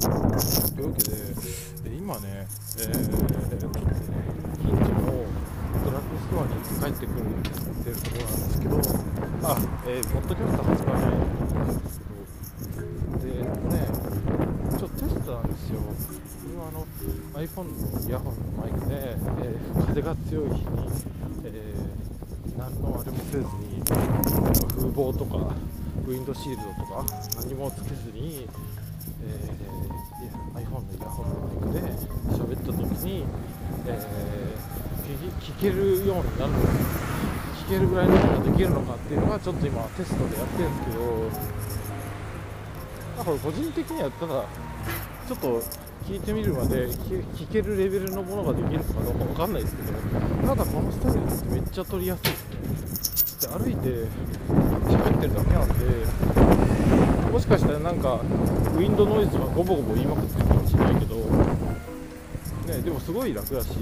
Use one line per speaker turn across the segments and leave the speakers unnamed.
というわけでで今ね、えー、近所のドラッグストアに行って帰ってくるってるところなんですけどあ、えー、ポッドキャスト発売なんですけどでこれねちょっとテストなんですよ。これはあの iPhone のイヤホンのマイクで、えー風が強い日に、えー何のあれもせずに風防とかウィンドシールドとか何もつけずに、えー iPhone のイヤホンのマイクで喋った時に、えー聞けるようになるのか聞けるぐらいのものができるのかっていうのがちょっと今テストでやってるんですけどまあこれ個人的にはただちょっと聞いてみるまで聞けるレベルのものができるかどうかわかんないですけどただこのスタイルってめっちゃ撮りやすい。ですねで歩いて喋ってるだけなんでもしかしたらなんかウィンドノイズとかゴボゴボ言いまくってるかもしれないけどねでもすごい楽だしこ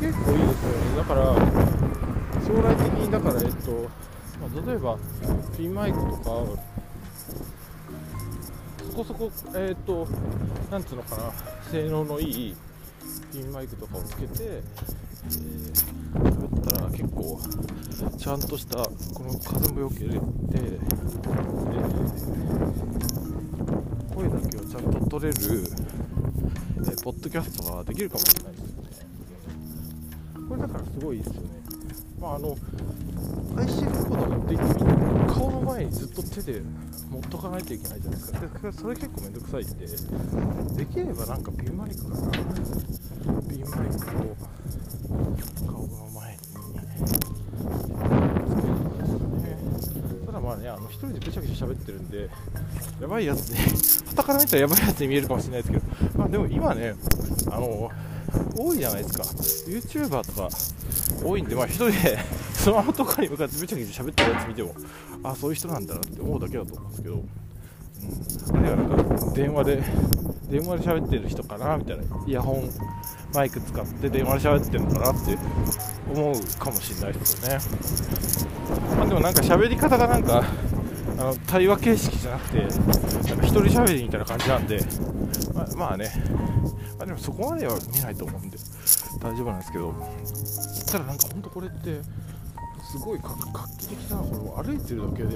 れ結構いいですよね。だから将来的にだからえっと、まあ、例えばピンマイクとかそこそこえっとなんつうのかな性能のいいピンマイクとかをつけて、えー、だったら結構ちゃん。としたこの風もよけれて、えー声だけをちゃん。と取れる、えーポッドキャストができるかもしれないですよねこれだからすごいですよねまああの IC レコーダー持って行って顔の前にずっと手で持っとかないといけないじゃないですか。でそれ結構めんどくさいんでできればなんかピンマイクかなピンマイクを顔の前にただまあねあの一人でぐちゃぐちゃ喋ってるんでやばいやつ で傍から見たらやばいやつに見えるかもしれないですけどまあでも今ねあの多いじゃないですか。YouTuber とか多いんでまあ一人でスマホとかに向かってぐちゃぐちゃ喋ってるやつ見てもあそういう人なんだなって思うだけだと思うんですけど、うん、あるいはなんか電話で電話で喋ってる人かなみたいなイヤホンマイク使って電話で喋ってるのかなって思うかもしれないですよね。まあでもなんか喋り方がなんかあの対話形式じゃなくてなんか一人喋りみたいな感じなんで。まあ、まあね、まあ、でもそこまでは見ないと思うんで。大丈夫なんですけど。ただなんか本当これってすごい画画期的なこれ歩いてるだけで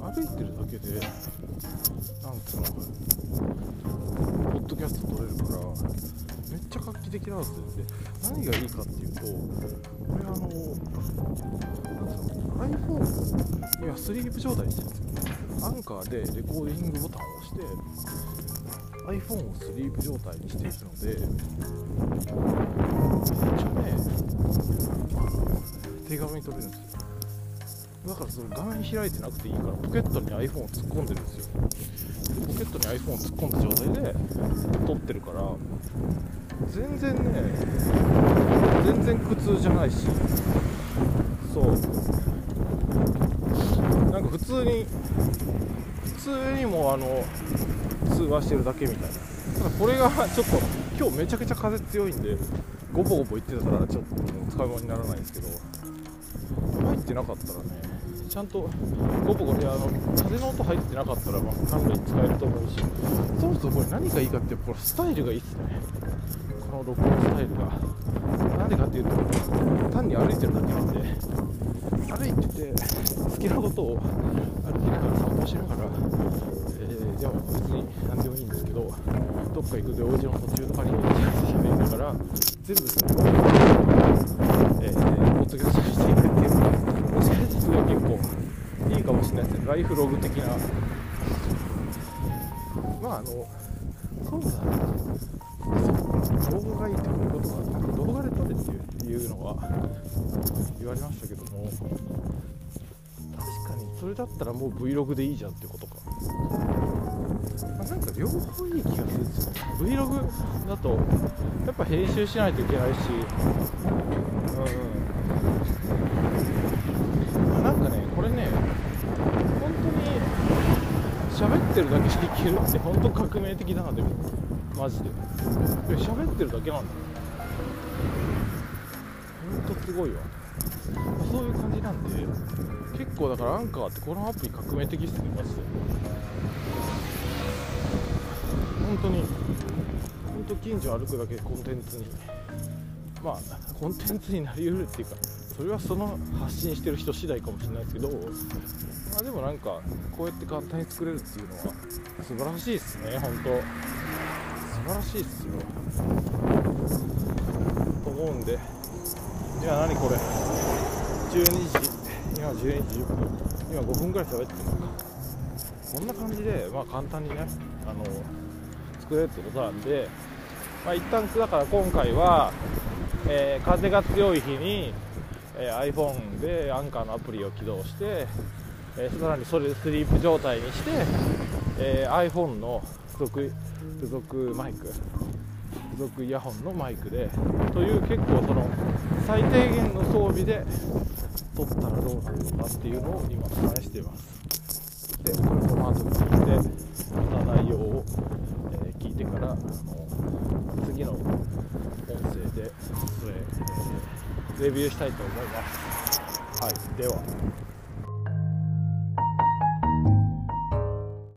歩いてるだけでなんつうのポッドキャスト撮れるからめっちゃ画期的なんですよ。で何がいいかっていうとこれあのなんつうの iPhone にはスリープ状態にしてるんですよ。アンカーでレコーディングボタンを押して iPhone をスリープ状態にしているのでめっちゃね手軽に撮れるんですよ。だからその画面開いてなくていいからポケットに iPhone を突っ込んでるんですよ。でポケットに iPhone を突っ込んだ状態で撮ってるから全然ね全然苦痛じゃないし。そう。なんか普通に普通にもうあの通話してるだけみたいな。ただこれがちょっと今日めちゃくちゃ風強いんでゴボゴボ言ってたからちょっと使い物にならないんですけど入ってなかったらねちゃんとゴボゴボいやあの風の音入ってなかったらまあ勘弁使えると思うしそもそもこれ何がいいかってこのスタイルがいいっすね。この録音スタイルが。なんでかっていうと単に歩いてるだけなんで歩いてて好きなことを歩きながら散歩しながら、えー、でも別に何でもいいんですけどどっか行くで用事の途中とかに喋りながら全部それを、えー、ポッドキャストしていくっていうのがもしかしたらすごい結構いいかもしれないですねライフログ的な。まああのそうだ動画がいいってこことがなんか動画で撮れっていうのは言われましたけども。確かにそれだったらもう Vlog でいいじゃんってことか、まあ、なんか両方いい気がするんですよ Vlog だとやっぱ編集しないといけないし。うん、まあ、なんかねこれね本当に喋ってるだけでいけるって。本当革命的だなでも。マジで。喋ってるだけなんだ。ほんとすごいわ。そういう感じなんで結構だからアンカーってこのアプリ革命的っすねマジで。本当に。本当近所歩くだけコンテンツに。まあコンテンツになりうるっていうかそれはその発信してる人次第かもしれないですけどまあでもなんかこうやって簡単に作れるっていうのは素晴らしいですね本当。素晴らしいっすよ。と思うんで。いや何これ。12時。今12時10分。今5分ぐらい喋ってるのか。こんな感じでまあ簡単にねあの作れるってことなんでまあ一旦だから今回は、えー風が強い日に、え iPhone でアンカーのアプリを起動して、えさらにそれでスリープ状態にして、え iPhone の付属付属マイク付属イヤホンのマイクでという結構その最低限の装備で撮ったらどうなるのかっていうのを今試しています。でこれこの後聞いてまた内容を、え聞いてからあの次の音声でそれ、えーレビューしたいと思います。はい。では。